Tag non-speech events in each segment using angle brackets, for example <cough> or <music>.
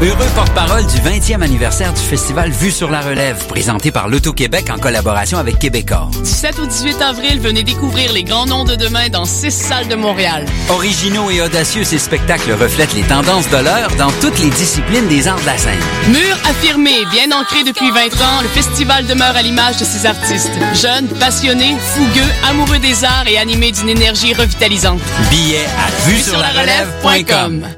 Heureux porte-parole du 20e anniversaire du festival Vue sur la relève, présenté par l'Auto-Québec en collaboration avec Québecor. Du 7 au 18 avril, venez découvrir les grands noms de demain dans six salles de Montréal. Originaux et audacieux, ces spectacles reflètent les tendances de l'heure dans toutes les disciplines des arts de la scène. Mur affirmé, bien ancré depuis 20 ans, le festival demeure à l'image de ses artistes. Jeunes, passionnés, fougueux, amoureux des arts et animés d'une énergie revitalisante. Billets à vue sur la relève.com.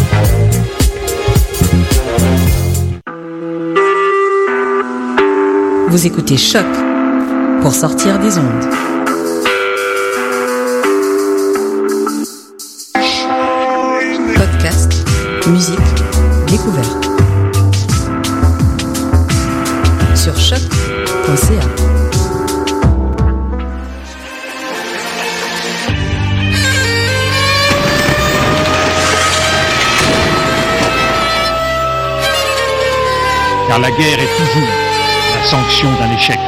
Vous écoutez Choc pour sortir des ondes. Podcast, musique, découverte. Sur choc.ca. Car la guerre est toujours sanction d'un échec.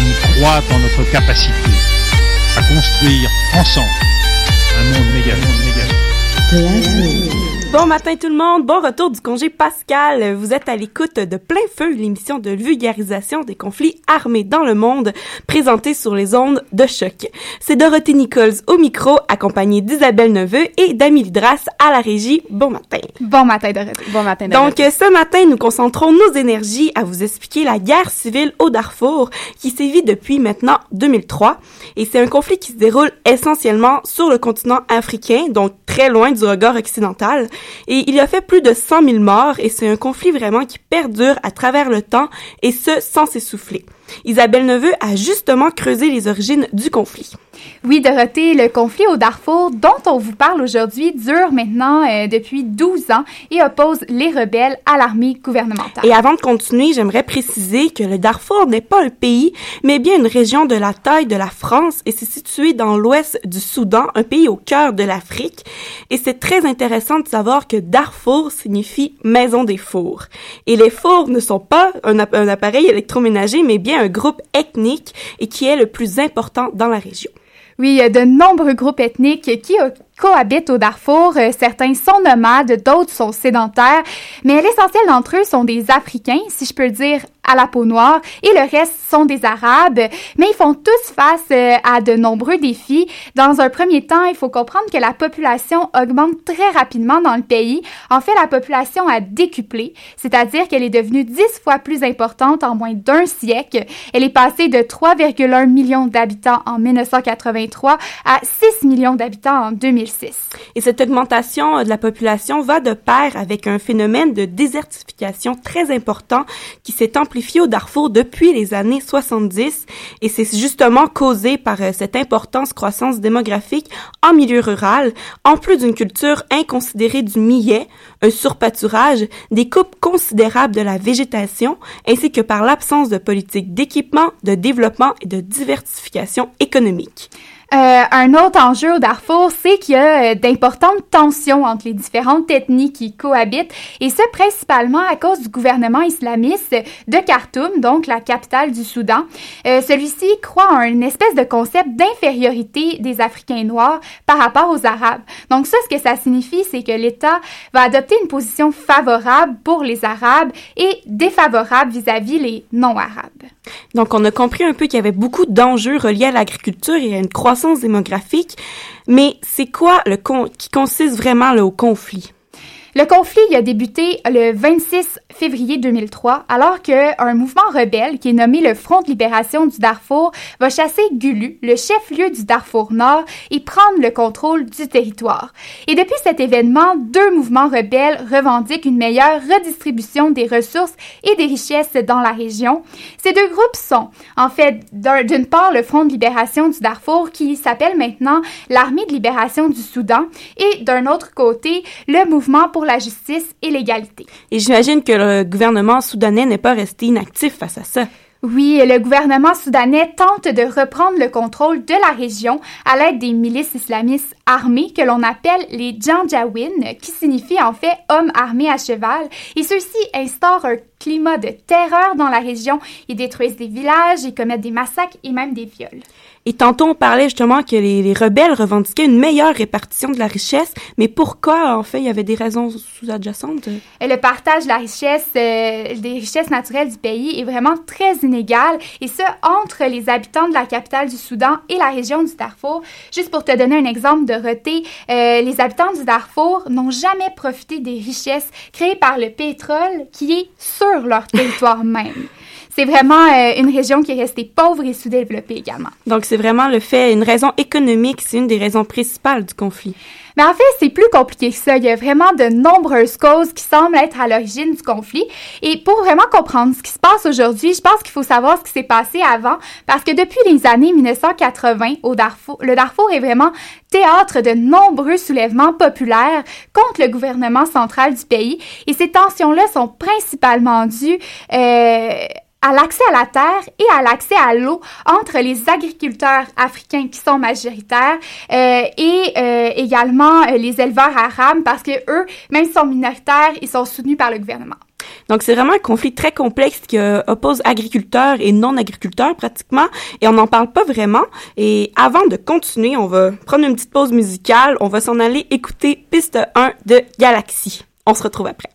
On croit en notre capacité à construire ensemble un monde méga, monde méga. Bon matin tout le monde, bon retour du congé Pascal. Vous êtes à l'écoute de Plein Feu, l'émission de vulgarisation des conflits armés dans le monde, présentée sur les ondes de choc. C'est Dorothée Nichols au micro, accompagnée d'Isabelle Neveu et d'Amélie Drasse à la régie. Bon matin. Bon matin Dorothée. Bon matin Donc ce matin, nous concentrons nos énergies à vous expliquer la guerre civile au Darfour qui sévit depuis maintenant 2003 et c'est un conflit qui se déroule essentiellement sur le continent africain, donc très loin du regard occidental. Et il y a fait plus de 100 000 morts et c'est un conflit vraiment qui perdure à travers le temps et ce sans s'essouffler. Isabelle Neveu a justement creusé les origines du conflit. Oui, Dorothée, le conflit au Darfour dont on vous parle aujourd'hui dure maintenant euh, depuis 12 ans et oppose les rebelles à l'armée gouvernementale. Et avant de continuer, j'aimerais préciser que le Darfour n'est pas un pays, mais bien une région de la taille de la France et c'est situé dans l'ouest du Soudan, un pays au cœur de l'Afrique. Et c'est très intéressant de savoir que Darfour signifie maison des fours. Et les fours ne sont pas un, un appareil électroménager, mais bien un groupe ethnique et qui est le plus important dans la région. Oui, il y a de nombreux groupes ethniques qui cohabitent au Darfour. Euh, certains sont nomades, d'autres sont sédentaires, mais l'essentiel d'entre eux sont des Africains, si je peux dire à la peau noire, et le reste sont des Arabes, mais ils font tous face euh, à de nombreux défis. Dans un premier temps, il faut comprendre que la population augmente très rapidement dans le pays. En fait, la population a décuplé, c'est-à-dire qu'elle est devenue dix fois plus importante en moins d'un siècle. Elle est passée de 3,1 millions d'habitants en 1983 à 6 millions d'habitants en 2006. Et cette augmentation de la population va de pair avec un phénomène de désertification très important qui s'est amplifié au Darfour depuis les années 70 et c'est justement causé par euh, cette importante croissance démographique en milieu rural, en plus d'une culture inconsidérée du millet, un surpâturage, des coupes considérables de la végétation, ainsi que par l'absence de politique d'équipement, de développement et de diversification économique. Euh, un autre enjeu au Darfour, c'est qu'il y a euh, d'importantes tensions entre les différentes ethnies qui cohabitent, et ce principalement à cause du gouvernement islamiste de Khartoum, donc la capitale du Soudan. Euh, Celui-ci croit en une espèce de concept d'infériorité des Africains noirs par rapport aux Arabes. Donc ça, ce que ça signifie, c'est que l'État va adopter une position favorable pour les Arabes et défavorable vis-à-vis les non-Arabes. Donc on a compris un peu qu'il y avait beaucoup d'enjeux reliés à l'agriculture et à une croissance démographique, mais c'est quoi le con qui consiste vraiment là, au conflit? Le conflit a débuté le 26 février 2003, alors qu'un mouvement rebelle, qui est nommé le Front de libération du Darfour, va chasser Gulu, le chef-lieu du Darfour Nord, et prendre le contrôle du territoire. Et depuis cet événement, deux mouvements rebelles revendiquent une meilleure redistribution des ressources et des richesses dans la région. Ces deux groupes sont, en fait, d'une part, le Front de libération du Darfour, qui s'appelle maintenant l'Armée de libération du Soudan, et d'un autre côté, le mouvement pour la justice et l'égalité. Et j'imagine que le gouvernement soudanais n'est pas resté inactif face à ça. Oui, le gouvernement soudanais tente de reprendre le contrôle de la région à l'aide des milices islamistes armées que l'on appelle les Janjaweed, qui signifie en fait hommes armés à cheval, et ceux-ci instaurent un climat de terreur dans la région. Ils détruisent des villages, ils commettent des massacres et même des viols. Et tantôt, on parlait justement que les, rebelles revendiquaient une meilleure répartition de la richesse, mais pourquoi, en fait, il y avait des raisons sous-adjacentes? Le partage de la richesse, euh, des richesses naturelles du pays est vraiment très inégal, et ce, entre les habitants de la capitale du Soudan et la région du Darfour. Juste pour te donner un exemple de reté, euh, les habitants du Darfour n'ont jamais profité des richesses créées par le pétrole qui est leur territoire même c'est vraiment euh, une région qui est restée pauvre et sous-développée également. Donc, c'est vraiment le fait, une raison économique, c'est une des raisons principales du conflit. Mais en fait, c'est plus compliqué que ça. Il y a vraiment de nombreuses causes qui semblent être à l'origine du conflit. Et pour vraiment comprendre ce qui se passe aujourd'hui, je pense qu'il faut savoir ce qui s'est passé avant, parce que depuis les années 1980, au Darfour, le Darfour est vraiment théâtre de nombreux soulèvements populaires contre le gouvernement central du pays. Et ces tensions-là sont principalement dues euh, à l'accès à la terre et à l'accès à l'eau entre les agriculteurs africains qui sont majoritaires euh, et euh, également euh, les éleveurs arabes parce que eux, même s'ils sont minoritaires, ils sont soutenus par le gouvernement. Donc c'est vraiment un conflit très complexe qui oppose agriculteurs et non-agriculteurs pratiquement et on n'en parle pas vraiment. Et avant de continuer, on va prendre une petite pause musicale, on va s'en aller écouter piste 1 de Galaxy. On se retrouve après.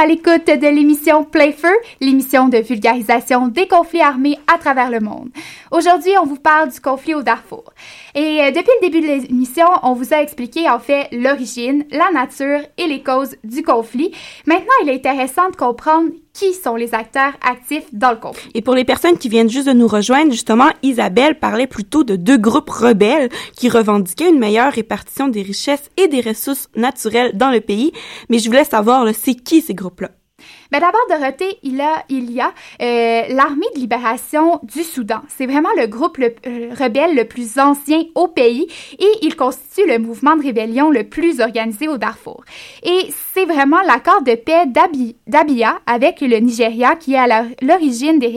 À l'écoute de l'émission Playfeu, l'émission de vulgarisation des conflits armés à travers le monde. Aujourd'hui, on vous parle du conflit au Darfour. Et euh, depuis le début de l'émission, on vous a expliqué en fait l'origine, la nature et les causes du conflit. Maintenant, il est intéressant de comprendre qui sont les acteurs actifs dans le conflit. Et pour les personnes qui viennent juste de nous rejoindre, justement, Isabelle parlait plutôt de deux groupes rebelles qui revendiquaient une meilleure répartition des richesses et des ressources naturelles dans le pays. Mais je voulais savoir, c'est qui ces groupes-là? Mais d'abord, Dorothée, il, a, il y a euh, l'armée de libération du Soudan. C'est vraiment le groupe euh, rebelle le plus ancien au pays et il constitue le mouvement de rébellion le plus organisé au Darfour. Et c'est vraiment l'accord de paix d'Abia avec le Nigeria qui est à l'origine des,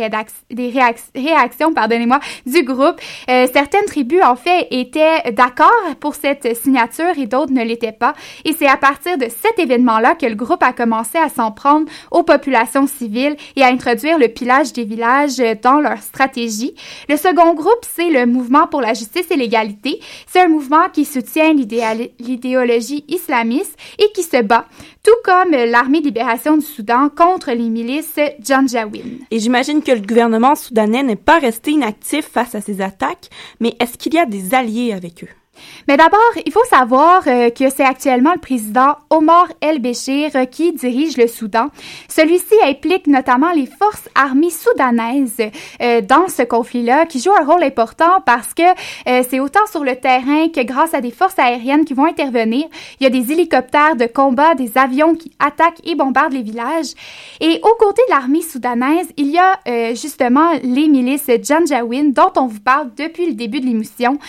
réactions pardonnez-moi, du groupe. Euh, certaines tribus, en fait, étaient d'accord pour cette signature et d'autres ne l'étaient pas. Et c'est à partir de cet événement-là que le groupe a commencé à s'en prendre aux populations civiles et à introduire le pillage des villages dans leur stratégie. Le second groupe, c'est le mouvement pour la justice et l'égalité. C'est un mouvement qui soutient l'idéologie islamiste et qui se bat, tout comme l'armée de libération du Soudan contre les milices Janjaweed. Et j'imagine que le gouvernement soudanais n'est pas resté inactif face à ces attaques, mais est-ce qu'il y a des alliés avec eux? Mais d'abord, il faut savoir euh, que c'est actuellement le président Omar El-Béchir euh, qui dirige le Soudan. Celui-ci implique notamment les forces armées soudanaises euh, dans ce conflit-là, qui jouent un rôle important parce que c'est autant sur le terrain que grâce à des forces aériennes qui vont intervenir. Il y a des hélicoptères de combat, des avions qui attaquent et bombardent les villages. Et aux côtés de l'armée soudanaise, il y a justement les milices Janjaweed dont on vous parle depuis le début de l'émission.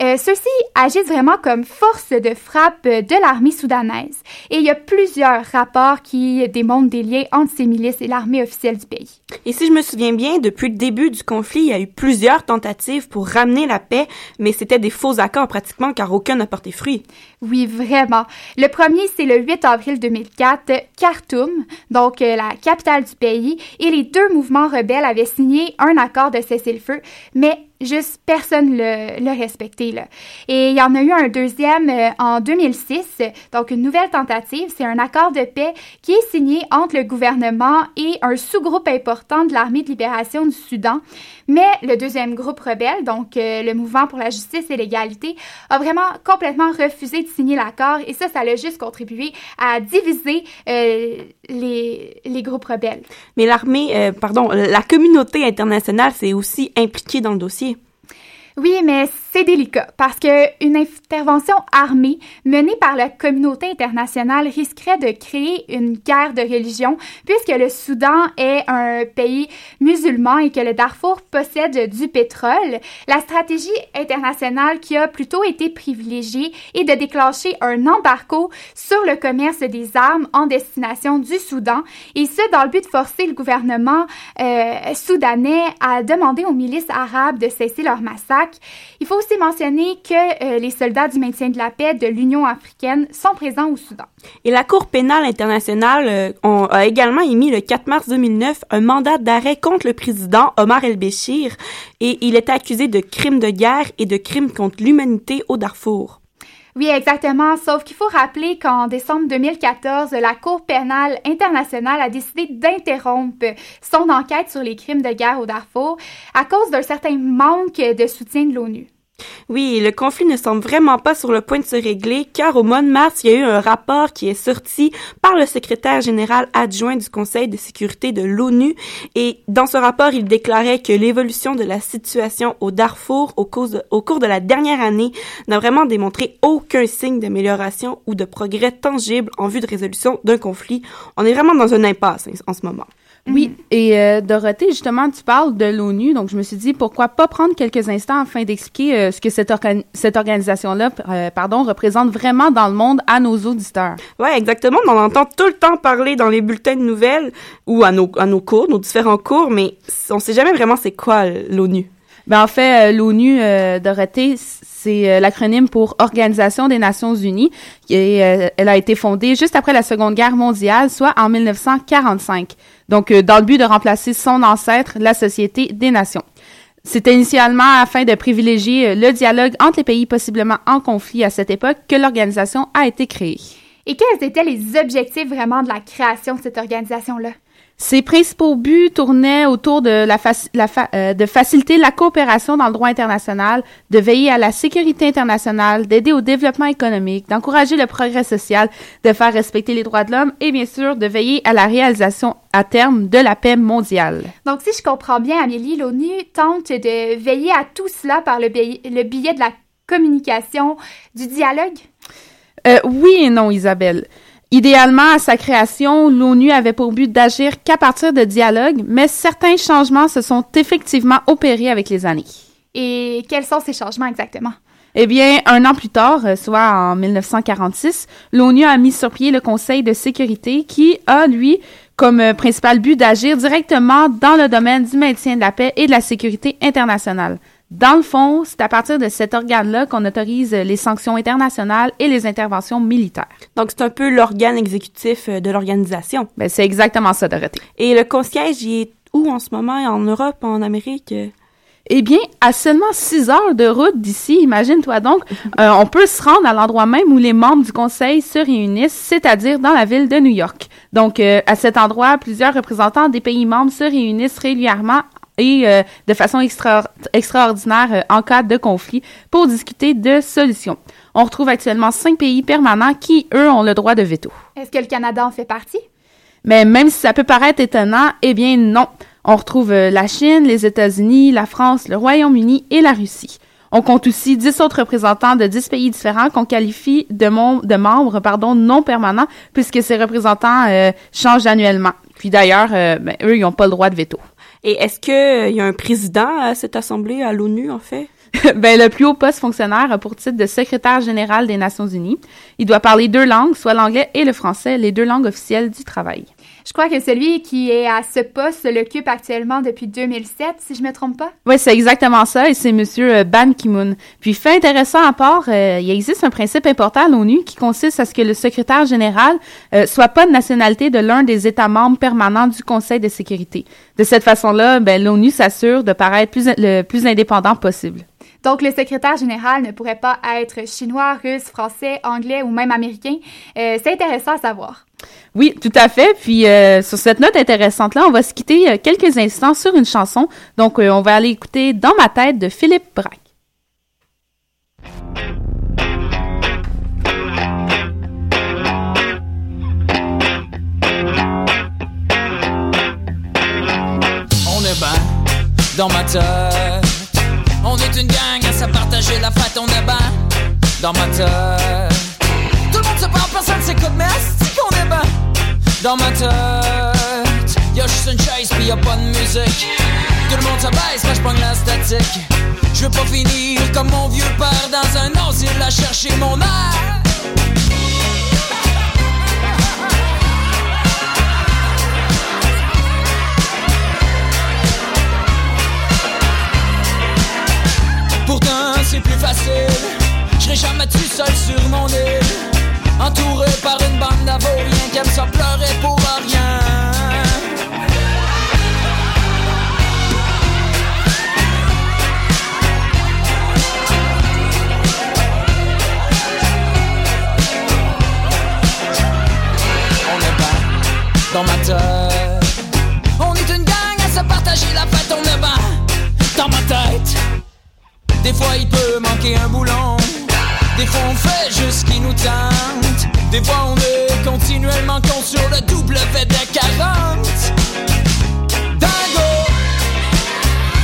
Euh, Ceux-ci agissent vraiment comme force de frappe de l'armée soudanaise. Et il y a plusieurs rapports qui démontrent des liens entre ces milices et l'armée officielle du pays. Et si je me souviens bien, depuis le début du conflit, il y a eu plusieurs tentatives pour ramener la paix, mais c'était des faux accords pratiquement car aucun n'a porté fruit. Oui, vraiment. Le premier, c'est le 8 avril 2004, Khartoum, donc euh, la capitale du pays, et les deux mouvements rebelles avaient signé un accord de cessez-le-feu, mais juste personne le, le respecté. Là. Et il y en a eu un deuxième euh, en 2006, donc une nouvelle tentative. C'est un accord de paix qui est signé entre le gouvernement et un sous-groupe important de l'armée de libération du Soudan. Mais le deuxième groupe rebelle, donc euh, le mouvement pour la justice et l'égalité, a vraiment complètement refusé de signer l'accord et ça, ça a juste contribué à diviser euh, les, les groupes rebelles. Mais l'armée, pardon, la communauté internationale s'est aussi impliquée dans le dossier. Oui, mais c'est délicat parce que une intervention armée menée par la communauté internationale risquerait de créer une guerre de religion puisque le Soudan est un pays musulman et que le Darfour possède du pétrole. La stratégie internationale qui a plutôt été privilégiée est de déclencher un embargo sur le commerce des armes en destination du Soudan et ce dans le but de forcer le gouvernement euh, soudanais à demander aux milices arabes de cesser leur massacre il faut mentionner que euh, les soldats du maintien de la paix de l'Union africaine sont présents au Soudan. Et la Cour pénale internationale euh, a également émis le 4 mars 2009 un mandat d'arrêt contre le président Omar el-Béchir et il est accusé de crimes de guerre et de crimes contre l'humanité au Darfour. Oui, exactement. Sauf qu'il faut rappeler qu'en décembre 2014, la Cour pénale internationale a décidé d'interrompre son enquête sur les crimes de guerre au Darfour à cause d'un certain manque de soutien de l'ONU. Oui, le conflit ne semble vraiment pas sur le point de se régler car au mois de mars, il y a eu un rapport qui est sorti par le secrétaire général adjoint du Conseil de sécurité de l'ONU et dans ce rapport, il déclarait que l'évolution de la situation au Darfour au cours de, la dernière année n'a vraiment démontré aucun signe d'amélioration ou de progrès tangible en vue de résolution d'un conflit. On est vraiment dans une impasse en ce moment. Oui, et euh, Dorothée, justement, tu parles de l'ONU, donc je me suis dit pourquoi pas prendre quelques instants afin d'expliquer euh, ce que cette, cette organisation-là, euh, pardon, représente vraiment dans le monde à nos auditeurs. Ouais, exactement. On entend tout le temps parler dans les bulletins de nouvelles ou à nos, à nos cours, nos différents cours, mais on sait jamais vraiment c'est quoi l'ONU. Ben en fait, l'ONU, Dorothée, c'est l'acronyme pour Organisation des Nations Unies. Et elle a été fondée juste après la Seconde Guerre mondiale, soit en 1945 donc euh, dans le but de remplacer son ancêtre, la Société des Nations. C'était initialement afin de privilégier euh, le dialogue entre les pays possiblement en conflit à cette époque que l'organisation a été créée. Et quels étaient les objectifs vraiment de la création de cette organisation-là? Ses principaux buts tournaient autour de, la, la euh, de faciliter la coopération dans le droit international, de veiller à la sécurité internationale, d'aider au développement économique, d'encourager le progrès social, de faire respecter les droits de l'homme et bien sûr de veiller à la réalisation à terme de la paix mondiale. Donc si je comprends bien, Amélie, l'ONU tente de veiller à tout cela par le, le biais de la communication, du dialogue? Euh, oui et non, Isabelle. Idéalement, à sa création, l'ONU avait pour but d'agir qu'à partir de dialogue, mais certains changements se sont effectivement opérés avec les années. Et quels sont ces changements exactement? Eh bien, un an plus tard, euh, soit en 1946, l'ONU a mis sur pied le Conseil de sécurité qui a, lui, comme euh, principal but d'agir directement dans le domaine du maintien de la paix et de la sécurité internationale. Dans le fond, c'est à partir de cet organe-là qu'on autorise les sanctions internationales et les interventions militaires. Donc, c'est un peu l'organe exécutif euh, de l'organisation. Ben, c'est exactement ça, Dorothée. Et le concierge, il est où en ce moment? En Europe, en Amérique? Eh bien, à seulement six heures de route d'ici, imagine-toi donc, <laughs> euh, on peut se rendre à l'endroit même où les membres du Conseil se réunissent, c'est-à-dire dans la ville de New York. Donc, euh, à cet endroit, plusieurs représentants des pays membres se réunissent régulièrement et euh, de façon extraordinaire euh, en cas de conflit pour discuter de solutions. On retrouve actuellement cinq pays permanents qui, eux, ont le droit de veto. Est-ce que le Canada en fait partie? Mais même si ça peut paraître étonnant, eh bien non. On retrouve euh, la Chine, les États-Unis, la France, le Royaume-Uni et la Russie. On compte aussi dix autres représentants de dix pays différents qu'on qualifie de, de, membres pardon, non permanents puisque ces représentants changent annuellement. Puis d'ailleurs, ben, eux, ils n'ont pas le droit de veto. Et est-ce qu'il euh, y a un président à cette assemblée, à l'ONU, en fait? <laughs> ben, le plus haut poste fonctionnaire a pour titre de secrétaire général des Nations Unies. Il doit parler deux langues, soit l'anglais et le français, les deux langues officielles du travail. Je crois que celui qui est à ce poste l'occupe actuellement depuis 2007, si je me trompe pas. Oui, c'est exactement ça, et c'est Monsieur euh, Ban Ki-moon. Puis, fait intéressant à part, euh, il existe un principe important à l'ONU qui consiste à ce que le secrétaire général euh, soit pas de nationalité de l'un des États membres permanents du Conseil de sécurité. De cette façon-là, ben, l'ONU s'assure de paraître plus, le plus indépendant possible. Donc, le secrétaire général ne pourrait pas être chinois, russe, français, anglais ou même américain. Euh, c'est intéressant à savoir. Oui, tout à fait. Puis euh, sur cette note intéressante-là, on va se quitter euh, quelques instants sur une chanson. Donc, on va aller écouter Dans ma tête de Philippe Braque. On est bien dans ma tête on est une gang à se partager la fête, on est ben dans ma tête. Tout le monde se parle, personne s'écoute, mais dans ma tête. Y'a juste une chaise pis y'a pas de musique. Tout le monde se baisse quand j'prends la statique. Je veux pas finir comme mon vieux père dans un asile à chercher mon air. Pourtant c'est plus facile Je jamais tout seul sur mon île Entouré par une bande d'avoriens Qui aiment ça pleurer pour rien Des fois on est continuellement con sur le double VD40 Dingo.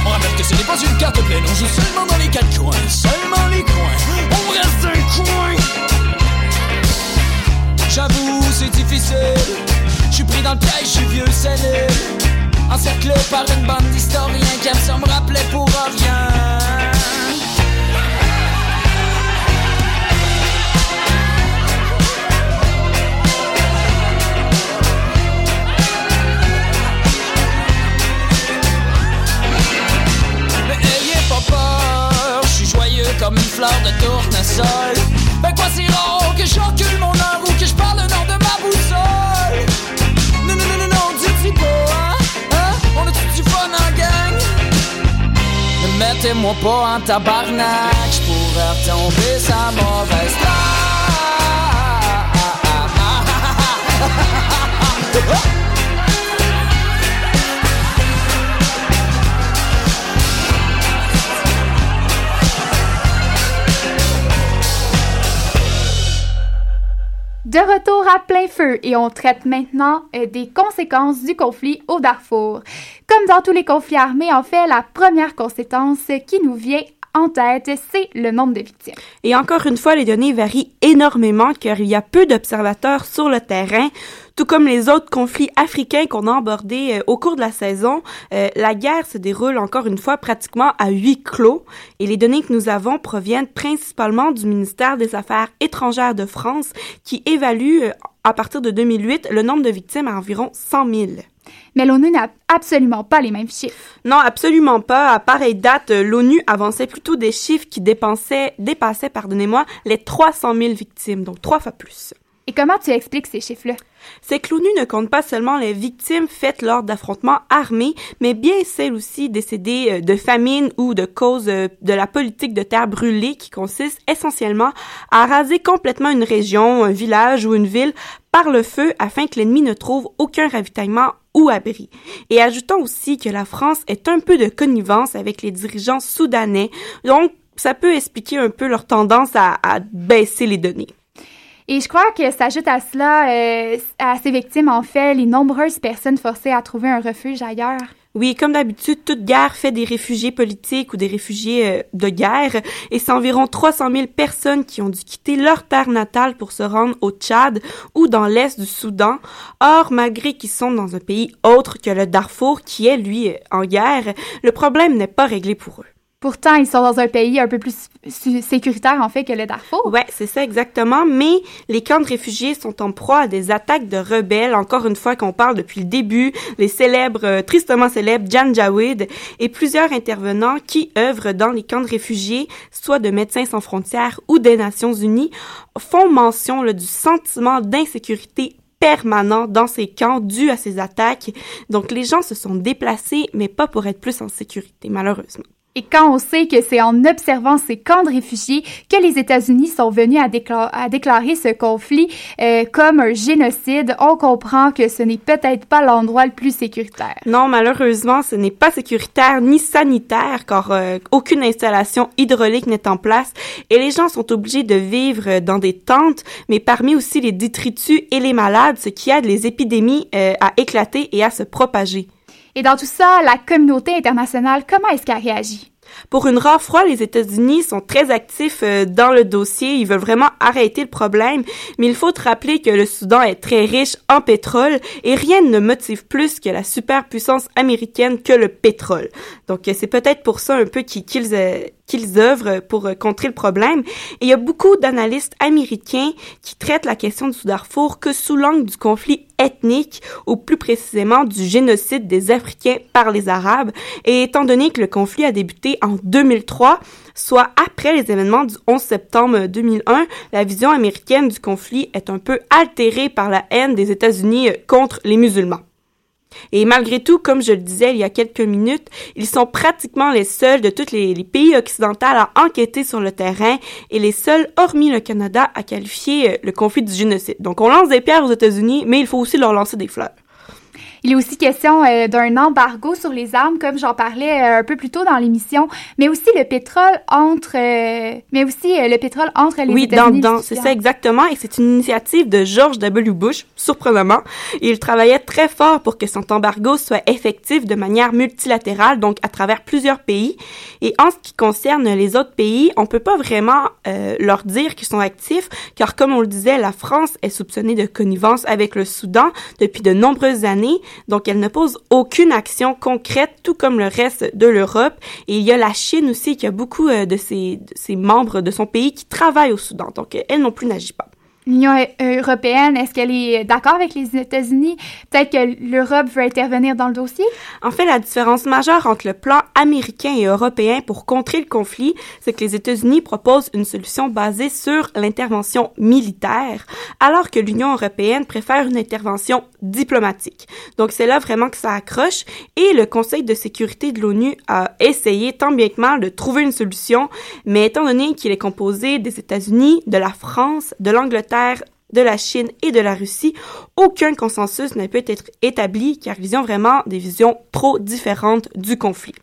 On rappelle que ce n'est pas une carte pleine On joue seulement dans les quatre coins Seulement les coins. On reste un coin. J'avoue c'est difficile. Je suis pris dans le piège, je suis vieux scellé Encerclé par une bande d'historiens Qui me rappeler pour rien fleur de tournesol. Ben quoi c'est rare que j'encule mon heure ou que je parle le nom de ma boussole. Non, non, non, non, non, dis-tu pas, hein? hein? On a tout du fun en gang? Ne mettez-moi pas en tabarnak, j'pourrais retomber sa mauvaise <laughs> De retour à plein feu et on traite maintenant euh, des conséquences du conflit au Darfour. Comme dans tous les conflits armés, en fait, la première conséquence qui nous vient en tête, c'est le nombre de victimes. Et encore une fois, les données varient énormément car il y a peu d'observateurs sur le terrain. Tout comme les autres conflits africains qu'on a abordés euh, au cours de la saison, euh, la guerre se déroule encore une fois pratiquement à huis clos et les données que nous avons proviennent principalement du ministère des Affaires étrangères de France qui évalue euh, à partir de 2008 le nombre de victimes à environ 100 000. Mais l'ONU n'a absolument pas les mêmes chiffres. Non, absolument pas. À pareille date, l'ONU avançait plutôt des chiffres qui dépensaient, dépassaient, pardonnez-moi, les 300 000 victimes, donc trois fois plus. Et comment tu expliques ces chiffres-là? Que l'ONU ne compte pas seulement les victimes faites lors d'affrontements armés, mais bien celles aussi décédées euh, de famine ou de cause euh, de la politique de terre brûlée qui consiste essentiellement à raser complètement une région, un village ou une ville par le feu afin que l'ennemi ne trouve aucun ravitaillement ou abri. Et ajoutons aussi que la France est un peu de connivence avec les dirigeants soudanais, donc ça peut expliquer un peu leur tendance à, à baisser les données. Et je crois que s'ajoute à cela, euh, à ces victimes, en fait, les nombreuses personnes forcées à trouver un refuge ailleurs. Oui, comme d'habitude, toute guerre fait des réfugiés politiques ou des réfugiés euh, de guerre, et c'est environ 300 000 personnes qui ont dû quitter leur terre natale pour se rendre au Tchad ou dans l'est du Soudan. Or, malgré qu'ils sont dans un pays autre que le Darfour, qui est, lui, en guerre, le problème n'est pas réglé pour eux. Pourtant, ils sont dans un pays un peu plus sécuritaire, en fait, que le Darfour. Ouais, c'est ça exactement. Mais les camps de réfugiés sont en proie à des attaques de rebelles. Encore une fois, qu'on parle depuis le début, les célèbres, euh, tristement célèbres Janjaweed et plusieurs intervenants qui œuvrent dans les camps de réfugiés, soit de Médecins sans frontières ou des Nations Unies, font mention là, du sentiment d'insécurité permanent dans ces camps dû à ces attaques. Donc les gens se sont déplacés, mais pas pour être plus en sécurité, malheureusement. Et quand on sait que c'est en observant ces camps de réfugiés que les États-Unis sont venus à, déclarer ce conflit euh, comme un génocide, on comprend que ce n'est peut-être pas l'endroit le plus sécuritaire. Non, malheureusement, ce n'est pas sécuritaire ni sanitaire car euh, aucune installation hydraulique n'est en place et les gens sont obligés de vivre dans des tentes, mais parmi aussi les détritus et les malades, ce qui aide les épidémies euh, à éclater et à se propager. Et dans tout ça, la communauté internationale, comment est-ce qu'elle réagit? Pour une rare fois, les États-Unis sont très actifs euh, dans le dossier. Ils veulent vraiment arrêter le problème. Mais il faut te rappeler que le Soudan est très riche en pétrole et rien ne motive plus que la superpuissance américaine que le pétrole. Donc, c'est peut-être pour ça un peu qu'ils euh, qu'ils œuvrent pour euh, contrer le problème. Et il y a beaucoup d'analystes américains qui traitent la question du Darfour que sous l'angle du conflit ethnique, ou plus précisément du génocide des Africains par les Arabes. Et étant donné que le conflit a débuté en 2003, soit après les événements du 11 septembre 2001, la vision américaine du conflit est un peu altérée par la haine des États-Unis contre les musulmans. Et malgré tout, comme je le disais il y a quelques minutes, ils sont pratiquement les seuls de tous les, pays occidentaux à enquêter sur le terrain et les seuls, hormis le Canada, à qualifier euh, le conflit du génocide. Donc on lance des pierres aux États-Unis, mais il faut aussi leur lancer des fleurs. Il est aussi question euh, d'un embargo sur les armes, comme j'en parlais euh, un peu plus tôt dans l'émission, mais aussi le pétrole entre, euh, mais aussi le pétrole entre les oui, États-Unis. Oui, c'est ça exactement, et c'est une initiative de George W. Bush, surprenamment. Il travaillait très fort pour que cet embargo soit effectif de manière multilatérale, donc à travers plusieurs pays. Et en ce qui concerne les autres pays, on peut pas vraiment leur dire qu'ils sont actifs, car comme on le disait, la France est soupçonnée de connivence avec le Soudan depuis de nombreuses années. Donc, elle ne pose aucune action concrète, tout comme le reste de l'Europe. Et il y a la Chine aussi qui a beaucoup euh, de ses, de ses membres de son pays qui travaillent au Soudan. Donc, elle non plus n'agit pas. L'Union européenne, est-ce qu'elle est d'accord avec les États-Unis? Peut-être que l'Europe veut intervenir dans le dossier? En fait, la différence majeure entre le plan américain et européen pour contrer le conflit, c'est que les États-Unis proposent une solution basée sur l'intervention militaire, alors que l'Union européenne préfère une intervention diplomatique. Donc, c'est là vraiment que ça accroche et le Conseil de sécurité de l'ONU a essayé tant bien que mal de trouver une solution, mais étant donné qu'il est composé des États-Unis, de la France, de l'Angleterre, de la Chine et de la Russie, aucun consensus n'a pu être établi car ils ont vraiment des visions trop différentes du conflit.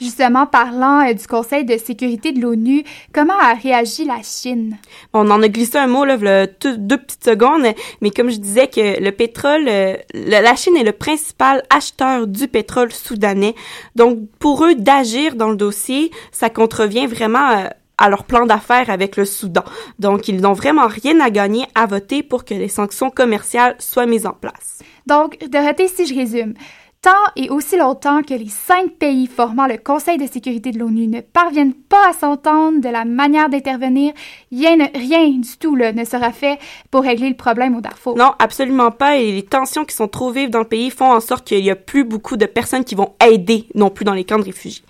Justement, parlant euh, du Conseil de sécurité de l'ONU, comment a réagi la Chine? On en a glissé un mot, là, deux petites secondes, mais comme je disais que le pétrole, euh, la la Chine est le principal acheteur du pétrole soudanais. Donc, pour eux, d'agir dans le dossier, ça contrevient vraiment euh, à leur plan d'affaires avec le Soudan. Donc, ils n'ont vraiment rien à gagner à voter pour que les sanctions commerciales soient mises en place. Donc, Dorothée, si je résume, tant et aussi longtemps que les cinq pays formant le Conseil de sécurité de l'ONU ne parviennent pas à s'entendre de la manière d'intervenir, rien, rien du tout là, ne sera fait pour régler le problème au Darfour. Non, absolument pas. Et les tensions qui sont trop vives dans le pays font en sorte qu'il y a plus beaucoup de personnes qui vont aider non plus dans les camps de réfugiés.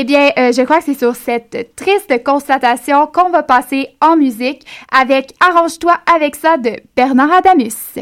Eh bien, euh, je crois que c'est sur cette triste constatation qu'on va passer en musique avec Arrange-toi avec ça de Bernard Adamus.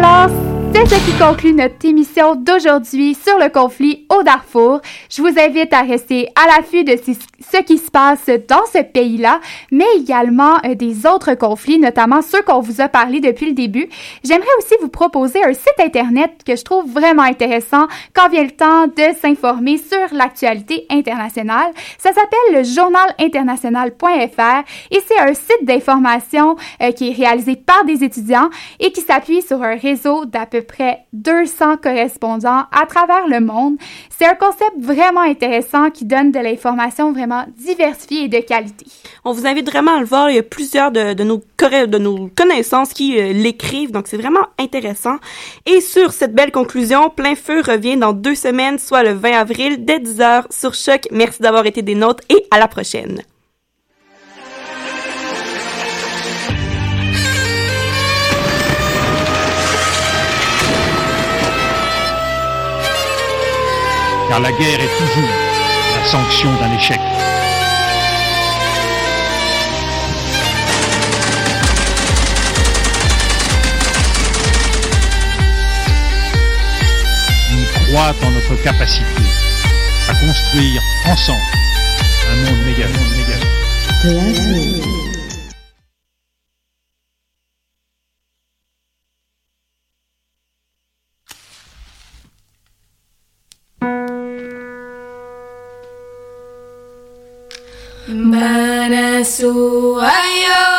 Alors, c'est ce qui conclut notre émission d'aujourd'hui sur le conflit au Darfour. Je vous invite à rester à l'affût de ce ce qui se passe dans ce pays-là, mais également euh, des autres conflits, notamment ceux qu'on vous a parlé depuis le début. J'aimerais aussi vous proposer un site internet que je trouve vraiment intéressant quand vient le temps de s'informer sur l'actualité internationale. Ça s'appelle le journalinternational.fr et c'est un site d'information euh, qui est réalisé par des étudiants et qui s'appuie sur un réseau d'à peu près 200 correspondants à travers le monde. C'est un concept vraiment intéressant qui donne de l'information vraiment diversifiée et de qualité. On vous invite vraiment à le voir. Il y a plusieurs de, nos, de connaissances qui euh, l'écrivent, donc c'est vraiment intéressant. Et sur cette belle conclusion, Plein Feu revient dans deux semaines, soit le 20 avril, dès 10h sur Choc. Merci d'avoir été des nôtres et à la prochaine. Car la guerre est toujours la sanction d'un échec. On croit en notre capacité à construire ensemble un monde méga, monde méga. Yesu ayo